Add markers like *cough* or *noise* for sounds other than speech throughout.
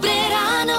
Dobré ráno.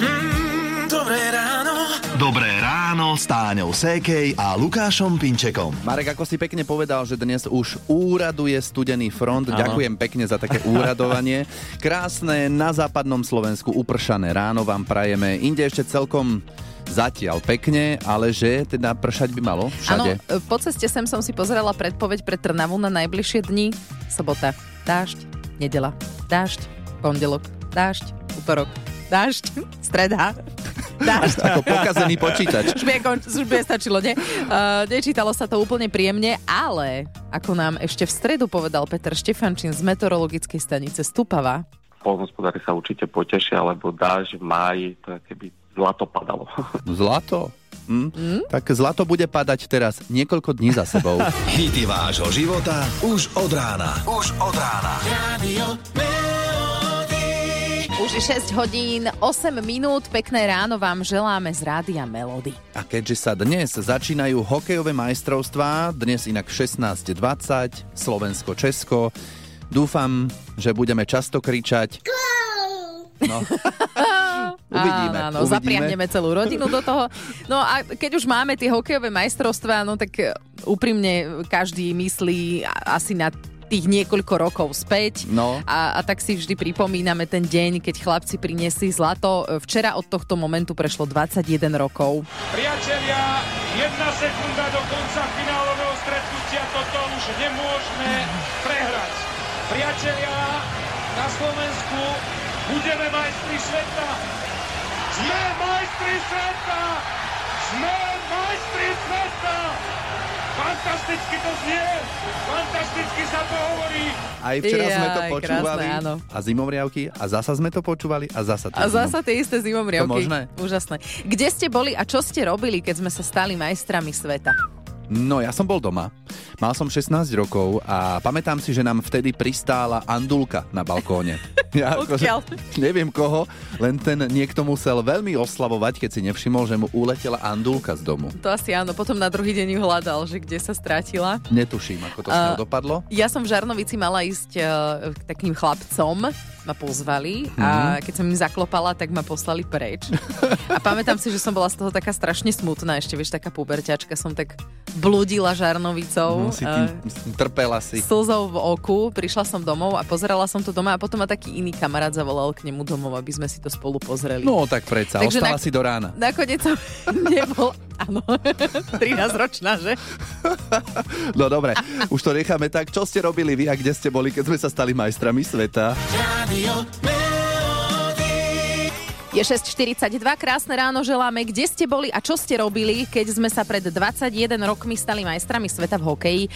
Mm, dobré ráno. Dobré ráno s Táňou Sékej a Lukášom Pinčekom. Marek, ako si pekne povedal, že dnes už úraduje studený front. Ano. Ďakujem pekne za také úradovanie. *laughs* Krásne na západnom Slovensku upršané ráno vám prajeme. Inde ešte celkom zatiaľ pekne, ale že teda pršať by malo všade. Áno, po ceste sem som si pozerala predpoveď pre Trnavu na najbližšie dni. Sobota, dážď, nedela, dážď, pondelok, dážď, útorok, dážď, streda, *laughs* dážď. Ako pokazený počítač. Už by, už by stačilo, nie? Uh, nečítalo sa to úplne príjemne, ale ako nám ešte v stredu povedal Peter Štefančín z meteorologickej stanice Stupava, polnospodári sa určite potešia, lebo dáž v máji, to je keby zlato padalo. *laughs* Zlato? Hm? Mm? Tak zlato bude padať teraz niekoľko dní za sebou. *laughs* Hity vášho života už od rána. Už od rána. Radio. Už je 6 hodín, 8 minút, pekné ráno vám želáme z Rádia Melody. A keďže sa dnes začínajú hokejové majstrovstvá, dnes inak 16.20, Slovensko-Česko, dúfam, že budeme často kričať No. *laughs* uvidíme, Áno, áno, uvidíme. zapriahneme celú rodinu do toho. No a keď už máme tie hokejové majstrovstvá, no tak e, úprimne každý myslí asi na tých niekoľko rokov späť. No. A, a tak si vždy pripomíname ten deň, keď chlapci priniesli zlato. Včera od tohto momentu prešlo 21 rokov. Priatelia, jedna sekunda do konca finálového stretnutia, toto už nemôžeme prehrať. Priatelia, na Slovensku budeme majstri sveta. Sme majstri sveta! Sme majstri sveta! Fantasticky to znie, fantasticky sa to hovorí. Aj včera sme to počúvali. krásne, áno. a zimomriavky. A zasa sme to počúvali. A zasa to A zasa tie isté zimomriavky. To možné? Úžasné. Kde ste boli a čo ste robili, keď sme sa stali majstrami sveta? No, ja som bol doma. Mal som 16 rokov a pamätám si, že nám vtedy pristála andulka na balkóne. *laughs* Ja Odkiaľ? neviem koho, len ten niekto musel veľmi oslavovať, keď si nevšimol, že mu uletela andulka z domu. To asi áno, potom na druhý deň ju hľadal, že kde sa strátila. Netuším, ako to s ňou dopadlo. Ja som v Žarnovici mala ísť uh, k takým chlapcom, ma pozvali a keď som im zaklopala, tak ma poslali preč. A pamätám si, že som bola z toho taká strašne smutná, ešte vieš, taká puberťačka, som tak bludila Žarnovicou. No, si tým trpela si. slzou v oku, prišla som domov a pozerala som to doma a potom ma taký iný kamarát zavolal k nemu domov, aby sme si to spolu pozreli. No tak predsa, Takže ostala na- si do rána. Nakoniec som *laughs* nebol, áno, *laughs* 13 ročná, že? No dobre, už to necháme tak. Čo ste robili vy a kde ste boli, keď sme sa stali majstrami sveta? Radio. Je 6.42, krásne ráno želáme. Kde ste boli a čo ste robili, keď sme sa pred 21 rokmi stali majstrami sveta v hokeji? E,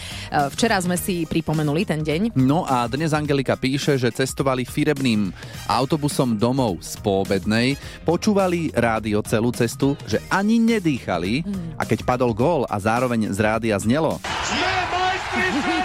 Včera sme si pripomenuli ten deň. No a dnes Angelika píše, že cestovali firebným autobusom domov z poobednej, počúvali rádio celú cestu, že ani nedýchali a keď padol gól a zároveň z rádia znelo, Sme majstri!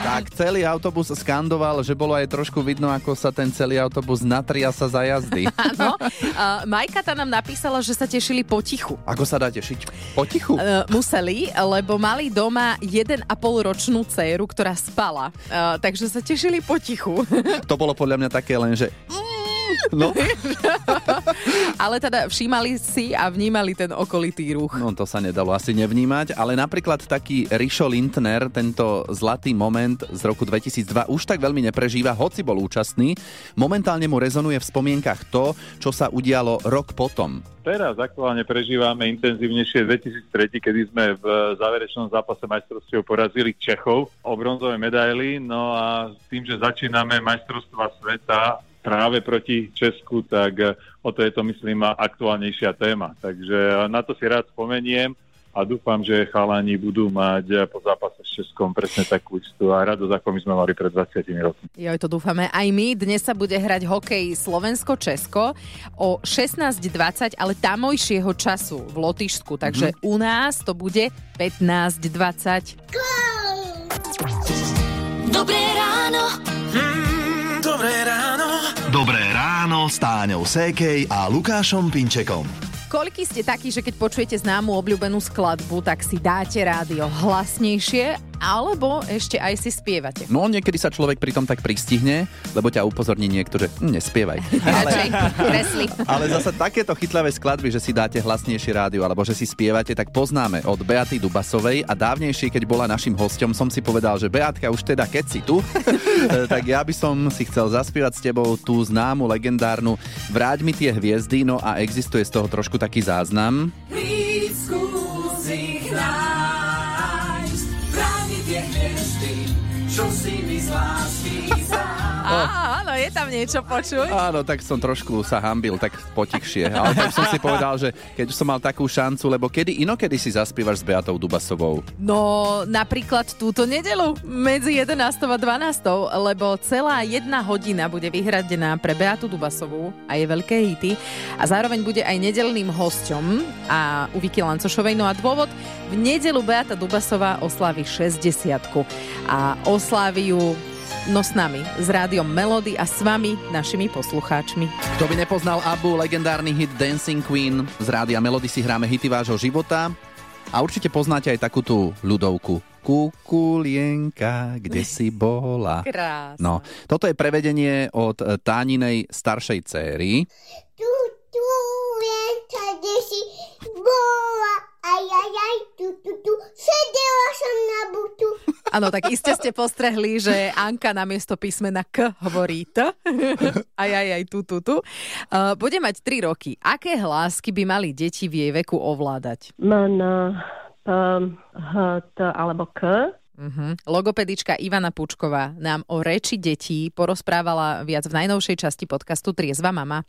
Tak celý autobus skandoval, že bolo aj trošku vidno, ako sa ten celý autobus natria sa za jazdy. *laughs* Áno. Uh, Majka tá nám napísala, že sa tešili potichu. Ako sa dá tešiť? Potichu? Uh, museli, lebo mali doma 1,5 ročnú dceru, ktorá spala. Uh, takže sa tešili potichu. To bolo podľa mňa také len, že... No, *laughs* Ale teda všímali si a vnímali ten okolitý ruch. no to sa nedalo asi nevnímať, ale napríklad taký Rišo Lindner tento zlatý moment z roku 2002 už tak veľmi neprežíva, hoci bol účastný. Momentálne mu rezonuje v spomienkach to, čo sa udialo rok potom. Teraz aktuálne prežívame intenzívnejšie 2003, kedy sme v záverečnom zápase majstrovstiev porazili Čechov o bronzové medaily. No a tým, že začíname majstrovstva sveta práve proti Česku, tak eh, o to je to, myslím, aktuálnejšia téma. Takže na to si rád spomeniem a dúfam, že chalani budú mať eh, po zápase s Českom presne takú istú a radosť, ako my sme mali pred 20 rokmi. Joj, to dúfame aj my. Dnes sa bude hrať hokej Slovensko-Česko o 16.20, ale tamojšieho času v Lotyšsku. Takže u nás to bude 15.20. Dobré ráno. Mm, dobré ráno. Dobré ráno s Táňou Sékej a Lukášom Pinčekom. Koľký ste takí, že keď počujete známu obľúbenú skladbu, tak si dáte rádio hlasnejšie alebo ešte aj si spievate. No niekedy sa človek pritom tak pristihne, lebo ťa upozorní niekto, že hm, nespievaj. *laughs* Kresli. Ale zase takéto chytlavé skladby, že si dáte hlasnejšie rádio alebo že si spievate, tak poznáme od Beaty Dubasovej a dávnejšie, keď bola našim hostom, som si povedal, že Beatka už teda keď si tu, *laughs* tak ja by som si chcel zaspievať s tebou tú známu, legendárnu Vráť mi tie hviezdy, no a existuje z toho trošku taký záznam. Juntos Á, áno, je tam niečo počuť. Áno, tak som trošku sa hambil, tak potichšie. Ale tak som si povedal, že keď som mal takú šancu, lebo kedy inokedy si zaspievaš s Beatou Dubasovou? No, napríklad túto nedelu medzi 11. a 12. lebo celá jedna hodina bude vyhradená pre Beatu Dubasovú a jej veľké hity a zároveň bude aj nedelným hosťom a u Vicky Lancošovej. No a dôvod, v nedelu Beata Dubasová oslávi 60 a oslávi ju no s nami, s rádiom Melody a s vami, našimi poslucháčmi. Kto by nepoznal Abu, legendárny hit Dancing Queen, z rádia Melody si hráme hity vášho života a určite poznáte aj takú tú ľudovku. Kukulienka, kde si bola? *laughs* Krásne. No, toto je prevedenie od e, Táninej staršej céry. Tu, tu, lienka, kde si bola, aj, aj, aj, tu, tu, tu, sedela som na butu. *laughs* Áno, tak iste ste postrehli, že Anka namiesto písmena K hovorí T. *laughs* aj, aj, aj, tu, tu, tu. Uh, bude mať 3 roky. Aké hlásky by mali deti v jej veku ovládať? M, N, P, H, T alebo K. Uh-huh. Logopedička Ivana Pučková nám o reči detí porozprávala viac v najnovšej časti podcastu Triezva mama.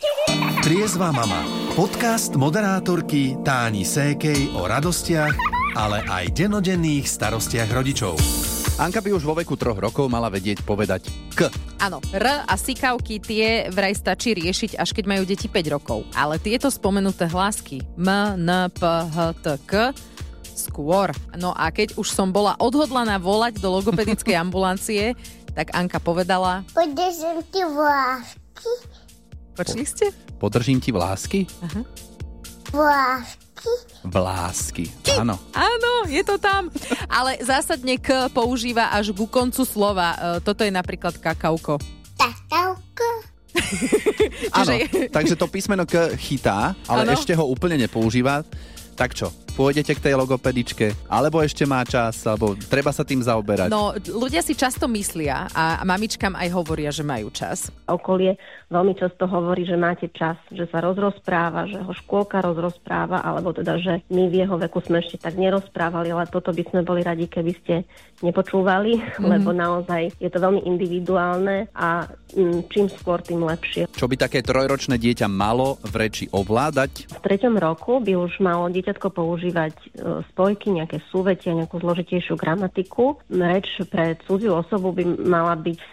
Triezva mama. Podcast moderátorky Táni Sékej o radostiach, ale aj denodenných starostiach rodičov. Anka by už vo veku troch rokov mala vedieť povedať K. Áno, R a sikavky tie vraj stačí riešiť, až keď majú deti 5 rokov. Ale tieto spomenuté hlásky M, N, P, H, T, K skôr. No a keď už som bola odhodlaná volať do logopedickej *laughs* ambulancie, tak Anka povedala... Podržím ti vlásky, Počuli ste? Podržím ti vlásky? vlásky. Vlásky. Áno. Áno, je to tam. Ale zásadne K používa až ku koncu slova. E, Toto je napríklad kakauko. Tatavko. *laughs* Áno, Čiže- takže to písmeno K chytá, ale Áno. ešte ho úplne nepoužíva. Tak čo, pôjdete k tej logopedičke, alebo ešte má čas, alebo treba sa tým zaoberať. No, ľudia si často myslia a mamičkám aj hovoria, že majú čas. Okolie veľmi často hovorí, že máte čas, že sa rozrozpráva, že ho škôlka rozrozpráva, alebo teda, že my v jeho veku sme ešte tak nerozprávali, ale toto by sme boli radi, keby ste nepočúvali, mm-hmm. lebo naozaj je to veľmi individuálne a mm, čím skôr, tým lepšie. Čo by také trojročné dieťa malo v reči ovládať? V treťom roku by už malo dieťatko používať e, spojky, nejaké súvetia, nejakú zložitejšiu gramatiku. Reč pre cudziu osobu by mala byť v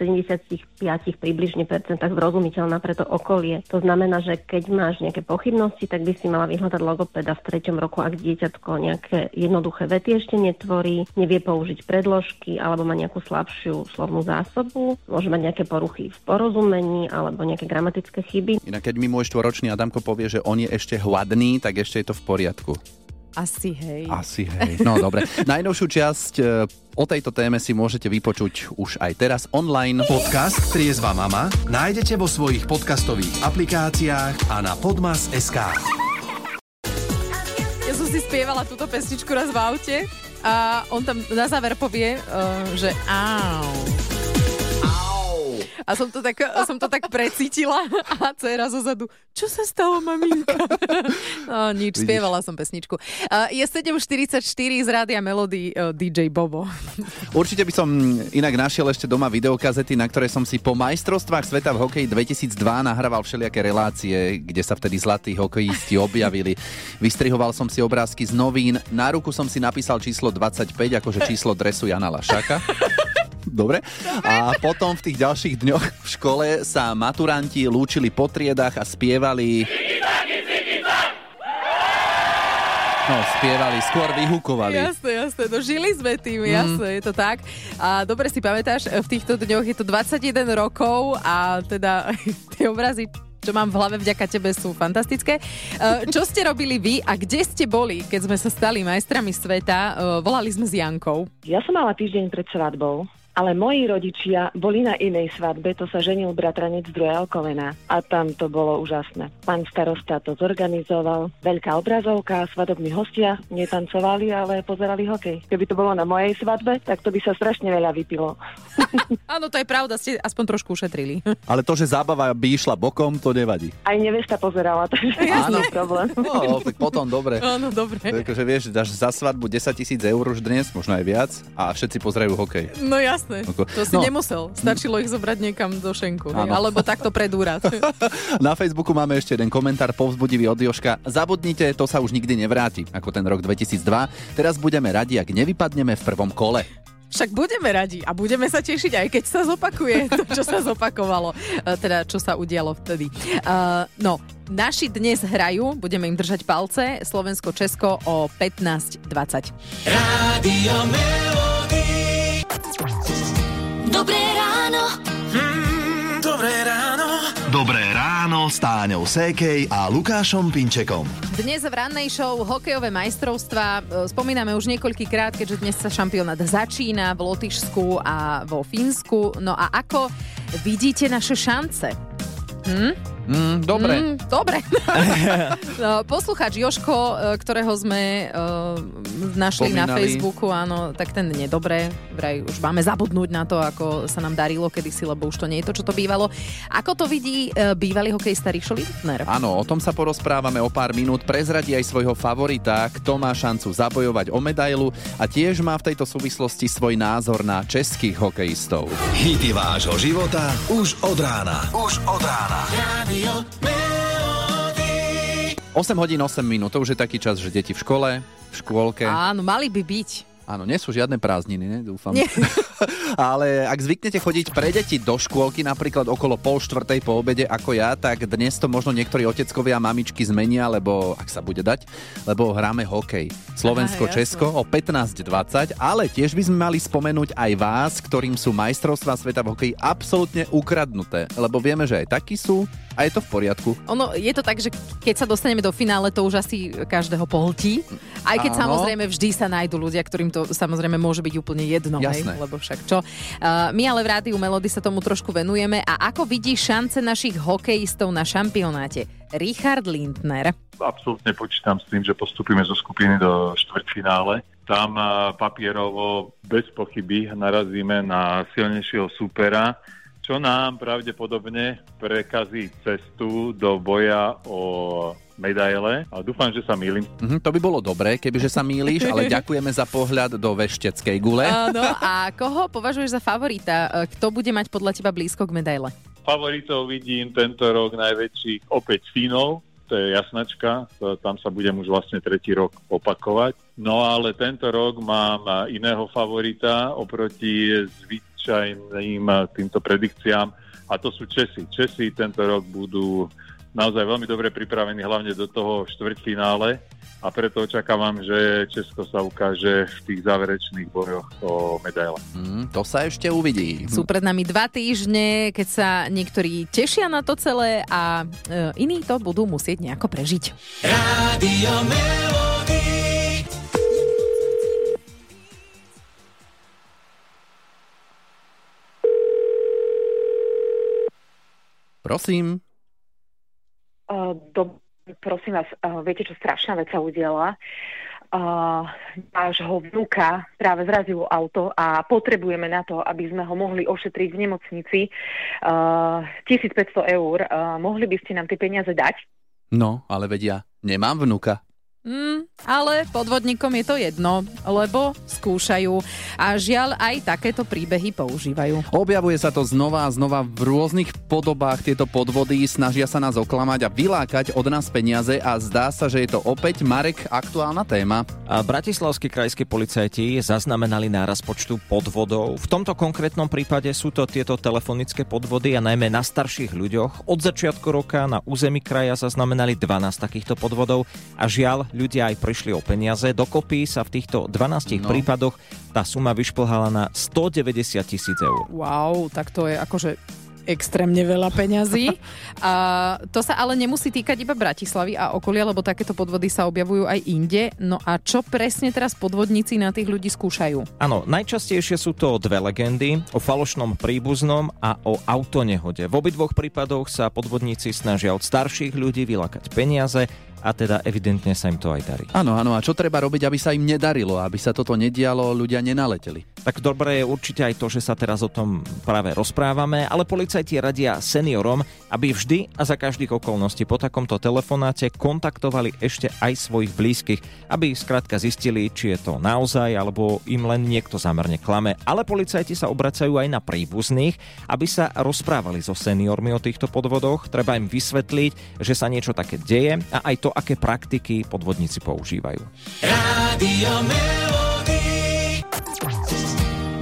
75 približne percentách zrozumiteľná pre to okolie. To znamená, že keď máš nejaké pochybnosti, tak by si mala vyhľadať logopeda v treťom roku, ak dieťatko nejaké jednoduché vety ešte netvorí, nevie použiť predložky alebo má nejakú slabšiu slovnú zásobu, môže mať nejaké poruchy v porozumení alebo nejaké gramatické chyby. Inak keď mi môj štvoročný Adamko povie, že on je ešte hladný, tak ešte je to v poriadku. Asi hej. Asi hej. No dobre. *laughs* Najnovšiu časť e, o tejto téme si môžete vypočuť už aj teraz online. Podcast Triezva mama nájdete vo svojich podcastových aplikáciách a na podmas.sk. Ja som si spievala túto pesničku raz v aute a on tam na záver povie, uh, že au. A som to, tak, som to tak precítila *laughs* a dcera zozadu, čo sa stalo, maminka? *laughs* No nič, Vidíš? spievala som pesničku. Je 7.44 z rádia Melody uh, DJ Bobo. *laughs* Určite by som inak našiel ešte doma videokazety, na ktoré som si po majstrovstvách sveta v hokeji 2002 nahrával všelijaké relácie, kde sa vtedy zlatí hokejisti objavili. Vystrihoval som si obrázky z novín, na ruku som si napísal číslo 25, akože číslo dresu Jana Lašáka. Dobre. A potom v tých ďalších dňoch v škole sa maturanti lúčili po triedách a spievali... No, spievali, skôr vyhukovali. Jasné, jasné, no žili sme tým, jasné, je to tak. A dobre si pamätáš, v týchto dňoch je to 21 rokov a teda *laughs* tie obrazy čo mám v hlave vďaka tebe, sú fantastické. Uh, čo ste robili vy a kde ste boli, keď sme sa stali majstrami sveta? Uh, volali sme s Jankou. Ja som mala týždeň pred svadbou ale moji rodičia boli na inej svadbe, to sa ženil bratranec z druhého kolena a tam to bolo úžasné. Pán starosta to zorganizoval, veľká obrazovka, svadobní hostia netancovali, ale pozerali hokej. Keby to bolo na mojej svadbe, tak to by sa strašne veľa vypilo. *laughs* *laughs* Áno, to je pravda, ste aspoň trošku ušetrili. *laughs* Ale to, že zábava by išla bokom, to nevadí. Aj nevesta pozerala, takže Áno. problém. No, tak potom dobre. Áno, dobre. Takže vieš, dáš za svadbu 10 tisíc eur už dnes, možno aj viac, a všetci pozerajú hokej. No jasné, Ako- to si no. nemusel. Stačilo ich zobrať niekam do šenku. *laughs* Alebo takto pred úrad. *laughs* Na Facebooku máme ešte jeden komentár povzbudivý od Joška. Zabudnite, to sa už nikdy nevráti, ako ten rok 2002. Teraz budeme radi, ak nevypadneme v prvom kole. Však budeme radi a budeme sa tešiť, aj keď sa zopakuje *laughs* to, čo sa zopakovalo. E, Teda, čo sa udialo vtedy. Uh, no, naši dnes hrajú, budeme im držať palce, Slovensko-Česko o 15.20. Rádio Melody. Dobré ráno. Mm, dobré ráno. Dobré ráno s Táňou Sékej a Lukášom Pinčekom. Dnes v rannej show hokejové majstrovstva e, spomíname už niekoľkýkrát, keďže dnes sa šampionát začína v Lotyšsku a vo Fínsku. No a ako vidíte naše šance? Mm, dobre. Mm, dobre. *laughs* no, poslucháč Joško, e, ktorého sme uh, našli na Spomínali. Facebooku, áno, tak ten nedobre. Vraj už máme zabudnúť na to, ako sa nám darilo kedysi, lebo už to nie je to, čo to bývalo. Ako to vidí uh, bývalý hokejista Rišo Lindner? Áno, o tom sa porozprávame o pár minút. Prezradí aj svojho favorita, kto má šancu zabojovať o medailu a tiež má v tejto súvislosti svoj názor na českých hokejistov. Hity vášho života už od rána. Už od rána. Rádio Melody. 8 hodín 8 minút, to už je taký čas, že deti v škole, v škôlke. Áno, mali by byť. Áno, nie sú žiadne prázdniny, ne? Dúfam. Nie. *laughs* Ale ak zvyknete chodiť pre deti do škôlky napríklad okolo pol štvrtej po obede ako ja, tak dnes to možno niektorí oteckovia a mamičky zmenia, lebo ak sa bude dať, lebo hráme hokej. Slovensko-Česko o 15.20, ale tiež by sme mali spomenúť aj vás, ktorým sú majstrovstvá sveta v hokeji absolútne ukradnuté, lebo vieme, že aj takí sú a je to v poriadku. Ono, je to tak, že keď sa dostaneme do finále, to už asi každého pohltí. Aj keď Áno. samozrejme vždy sa nájdú ľudia, ktorým to samozrejme môže byť úplne jedno. Hej? Jasné. Lebo však čo. Uh, my ale v Rádiu Melody sa tomu trošku venujeme. A ako vidí šance našich hokejistov na šampionáte? Richard Lindner. absolútne počítam s tým, že postupíme zo skupiny do štvrťfinále. Tam papierovo bez pochyby narazíme na silnejšieho supera, čo nám pravdepodobne prekazí cestu do boja o medaile. A dúfam, že sa mýlim. Mhm, to by bolo dobré, kebyže sa mýliš, ale *laughs* ďakujeme za pohľad do vešteckej gule. Áno, a koho považuješ za favorita? Uh, Kto bude mať podľa teba blízko k medaile? Favoritov vidím tento rok najväčších opäť Fínov, to je jasnačka, tam sa budem už vlastne tretí rok opakovať. No ale tento rok mám iného favorita oproti zvyčajným týmto predikciám a to sú Česi. Česi tento rok budú naozaj veľmi dobre pripravení, hlavne do toho štvrťfinále a preto očakávam, že Česko sa ukáže v tých záverečných bojoch o medaile. Mm, to sa ešte uvidí. Sú pred nami dva týždne, keď sa niektorí tešia na to celé a e, iní to budú musieť nejako prežiť. Rádio Melody. Prosím. Uh, do, prosím vás, uh, viete, čo strašná vec sa udiala? Uh, nášho vnúka práve zrazilo auto a potrebujeme na to, aby sme ho mohli ošetriť v nemocnici uh, 1500 eur. Uh, mohli by ste nám tie peniaze dať? No, ale vedia, nemám vnuka. Mm, ale podvodníkom je to jedno, lebo skúšajú a žiaľ aj takéto príbehy používajú. Objavuje sa to znova a znova v rôznych podobách tieto podvody, snažia sa nás oklamať a vylákať od nás peniaze a zdá sa, že je to opäť Marek aktuálna téma. A bratislavskí krajskí policajti zaznamenali náraz počtu podvodov. V tomto konkrétnom prípade sú to tieto telefonické podvody a najmä na starších ľuďoch. Od začiatku roka na území kraja zaznamenali 12 takýchto podvodov a žiaľ, ľudia aj prišli o peniaze. Dokopy sa v týchto 12 No. prípadoch tá suma vyšplhala na 190 tisíc eur. Wow, tak to je akože extrémne veľa peňazí. *laughs* A to sa ale nemusí týkať iba Bratislavy a okolia, lebo takéto podvody sa objavujú aj inde. No a čo presne teraz podvodníci na tých ľudí skúšajú? Áno, najčastejšie sú to dve legendy o falošnom príbuznom a o autonehode. V obidvoch prípadoch sa podvodníci snažia od starších ľudí vylakať peniaze a teda evidentne sa im to aj darí. Áno, áno, a čo treba robiť, aby sa im nedarilo, aby sa toto nedialo, ľudia nenaleteli? Tak dobré je určite aj to, že sa teraz o tom práve rozprávame, ale policajti radia seniorom, aby vždy a za každých okolností po takomto telefonáte kontaktovali ešte aj svojich blízkych, aby skrátka zistili, či je to naozaj, alebo im len niekto zamerne klame. Ale policajti sa obracajú aj na príbuzných, aby sa rozprávali so seniormi o týchto podvodoch, treba im vysvetliť, že sa niečo také deje a aj to, aké praktiky podvodníci používajú. Rádio Melody.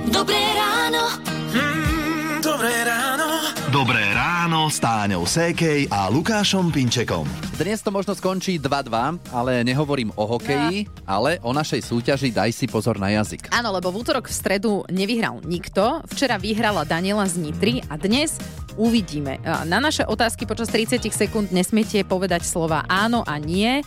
Dobré ráno. Mm, dobré ráno. Dobré ráno s Táňou Sékej a Lukášom Pinčekom. Dnes to možno skončí 2-2, ale nehovorím o hokeji, ale o našej súťaži Daj si pozor na jazyk. Áno, lebo v útorok v stredu nevyhral nikto. Včera vyhrala Daniela z Nitry a dnes uvidíme. Na naše otázky počas 30 sekúnd nesmiete povedať slova áno a nie.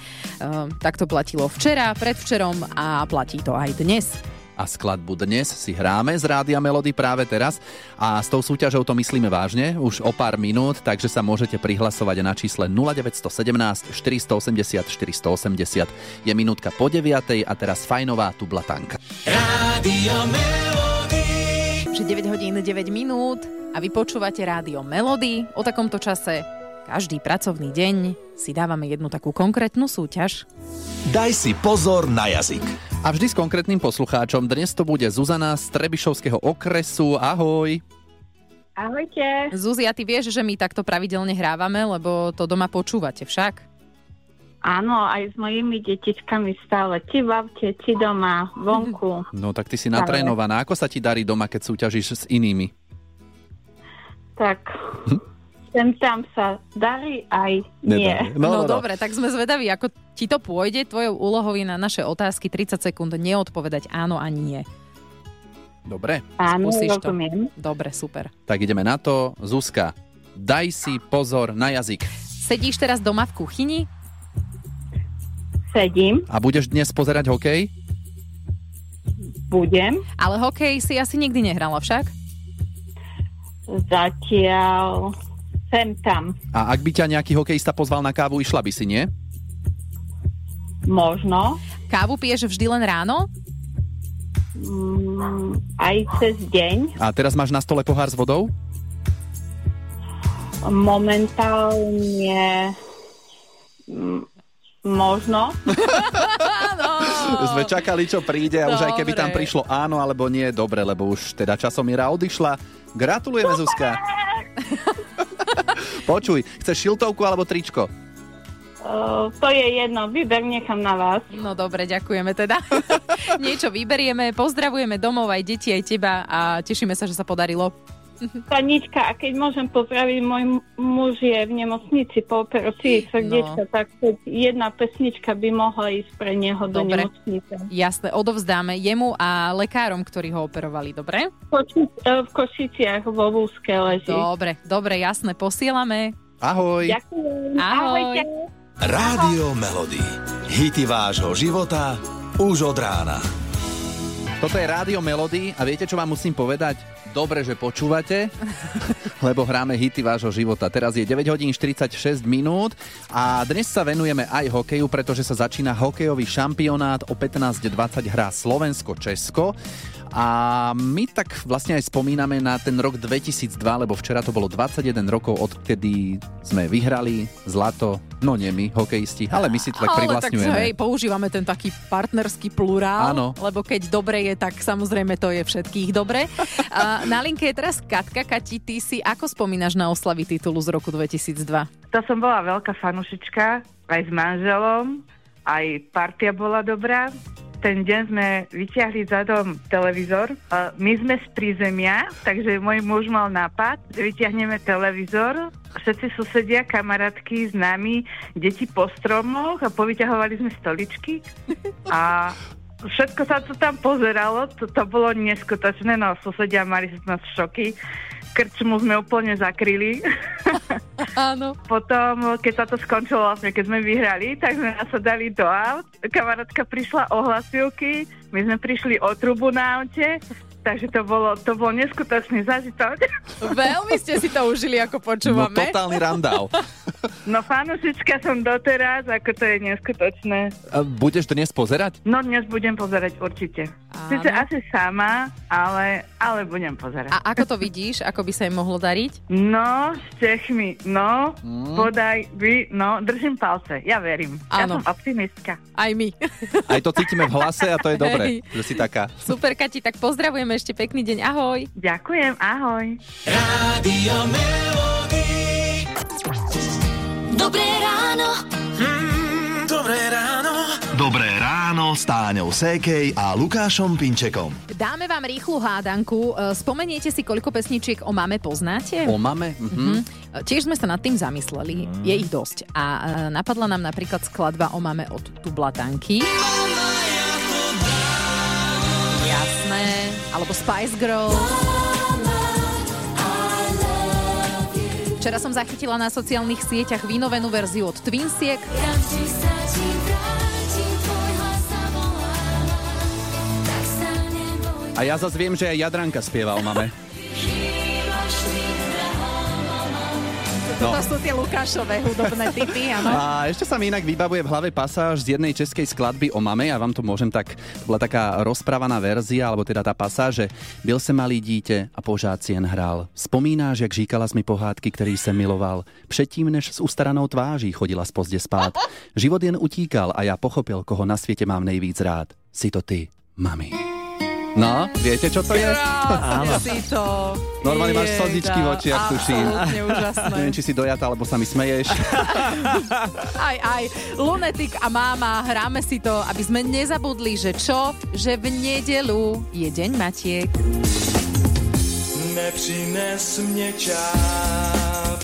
Tak to platilo včera, predvčerom a platí to aj dnes a skladbu dnes si hráme z Rádia Melody práve teraz a s tou súťažou to myslíme vážne už o pár minút, takže sa môžete prihlasovať na čísle 0917 480 480. Je minútka po 9 a teraz fajnová tublatanka. Rádio Melody. Že 9 hodín 9 minút a vy počúvate Rádio Melody. O takomto čase každý pracovný deň si dávame jednu takú konkrétnu súťaž. Daj si pozor na jazyk. A vždy s konkrétnym poslucháčom. Dnes to bude Zuzana z Trebišovského okresu. Ahoj. Ahojte. Zuzi, a ty vieš, že my takto pravidelne hrávame, lebo to doma počúvate však? Áno, aj s mojimi detičkami stále. Či v aute, či doma, vonku. *laughs* No tak ty si natrénovaná. Ako sa ti darí doma, keď súťažíš s inými? Tak, hm? Sem tam sa darí aj nie. No, no, no, dobre, tak sme zvedaví, ako ti to pôjde. Tvojou úlohou je na naše otázky 30 sekúnd neodpovedať áno ani nie. Dobre. Áno, Skúsiš rozumiem. To. Dobre, super. Tak ideme na to. Zuzka, daj si pozor na jazyk. Sedíš teraz doma v kuchyni? Sedím. A budeš dnes pozerať hokej? Budem. Ale hokej si asi nikdy nehrala však? Zatiaľ sem tam. A ak by ťa nejaký hokejista pozval na kávu, išla by si, nie? Možno. Kávu piješ vždy len ráno? Mm, aj cez deň. A teraz máš na stole pohár s vodou? Momentálne mm, možno. *laughs* Sme čakali, čo príde a už aj keby tam prišlo áno alebo nie, dobre, lebo už teda časomiera odišla. Gratulujeme, Zuzka. *laughs* Počuj, chceš šiltovku alebo tričko? Uh, to je jedno, výber nechám na vás. No dobre, ďakujeme teda. *laughs* Niečo vyberieme, pozdravujeme domov aj deti, aj teba a tešíme sa, že sa podarilo. Panička, a keď môžem pozdraviť, môj muž je v nemocnici po operácii srdiečka, no. tak jedna pesnička by mohla ísť pre neho dobre. do nemocnice. Jasné, odovzdáme jemu a lekárom, ktorí ho operovali, dobre? V Košiciach vo Vúske leží. Dobre, dobre, jasné, posielame. Ahoj. Ďakujem. Ahoj. Ahojte. Rádio Melody. Hity vášho života už od rána. Toto je Rádio Melody a viete, čo vám musím povedať? Dobre, že počúvate, *laughs* lebo hráme hity vášho života. Teraz je 9 hodín 46 minút a dnes sa venujeme aj hokeju, pretože sa začína hokejový šampionát. O 15.20 hrá Slovensko-Česko. A my tak vlastne aj spomíname na ten rok 2002, lebo včera to bolo 21 rokov, odkedy sme vyhrali zlato, no nie my, hokejisti, ale my si to tak ale privlastňujeme. Tak, hej, používame ten taký partnerský plurál, Áno. lebo keď dobre je, tak samozrejme to je všetkých dobre. A na linke je teraz Katka. Kati, ty si ako spomínaš na oslavy titulu z roku 2002? To som bola veľká fanušička, aj s manželom, aj partia bola dobrá ten deň sme vyťahli za dom televízor. My sme z prízemia, takže môj muž mal nápad, že vyťahneme televízor. Všetci susedia, kamarátky s nami, deti po stromoch a povyťahovali sme stoličky. A všetko sa to tam pozeralo, to, to bolo neskutočné, no susedia mali z nás šoky. Krčmu sme úplne zakryli. *laughs* Áno. Potom, keď sa to skončilo vlastne, keď sme vyhrali, tak sme nasadali do aut. Kamarátka prišla o hlasivky, my sme prišli o trubu na aute, takže to bolo, to bol neskutočný zažitok. Veľmi ste si to užili, ako No počúvame. totálny randál. *laughs* No fanušička som doteraz, ako to je neskutočné. A Budeš dnes pozerať? No dnes budem pozerať určite. Sice asi sama, ale, ale budem pozerať. A ako to vidíš? Ako by sa im mohlo dariť? No, s Čechmi, no, Mm. podaj by, no, držím palce, ja verím. Ja Áno. som optimistka. Aj my. Aj to cítime v hlase a to je dobre, Hej. že si taká. Super, Kati, tak pozdravujeme ešte pekný deň. Ahoj. Ďakujem, ahoj. Rádio Melody. Dobré ráno. Mm, dobré ráno. Dobré ráno s Táňou Sékej a Lukášom Pinčekom. Dáme vám rýchlu hádanku. E, Spomeniete si, koľko pesničiek o mame poznáte? O mame? Mhm. Mhm. Tiež sme sa nad tým zamysleli. Je ich dosť. A e, napadla nám napríklad skladba o mame od Tublatanky. Jasné. Alebo Spice Girls. Včera som zachytila na sociálnych sieťach vynovenú verziu od Twinsiek. A ja zase viem, že aj Jadranka spieva o No. Toto sú tie Lukášové hudobné typy, áno. A ešte sa mi inak vybavuje v hlave pasáž z jednej českej skladby o mame. Ja vám to môžem tak... To bola taká rozprávaná verzia, alebo teda tá pasáž, že byl se malý dítě a pořád si jen hrál. Vzpomínáš, jak říkala mi pohádky, který jsem miloval. Předtím, než s ustaranou tváří chodila z pozdě spát. Život jen utíkal a já pochopil, koho na světě mám nejvíc rád. Si to ty, mami. No, viete, čo to je? Krásne si to. Normálne máš slzičky v očiach, tuším. Absolútne úžasné. Neviem, či si dojata, alebo sa mi smeješ. *laughs* Aj, aj. Lunetik a máma, hráme si to, aby sme nezabudli, že čo? Že v nedelu je deň Matiek. Nepřines mě čas.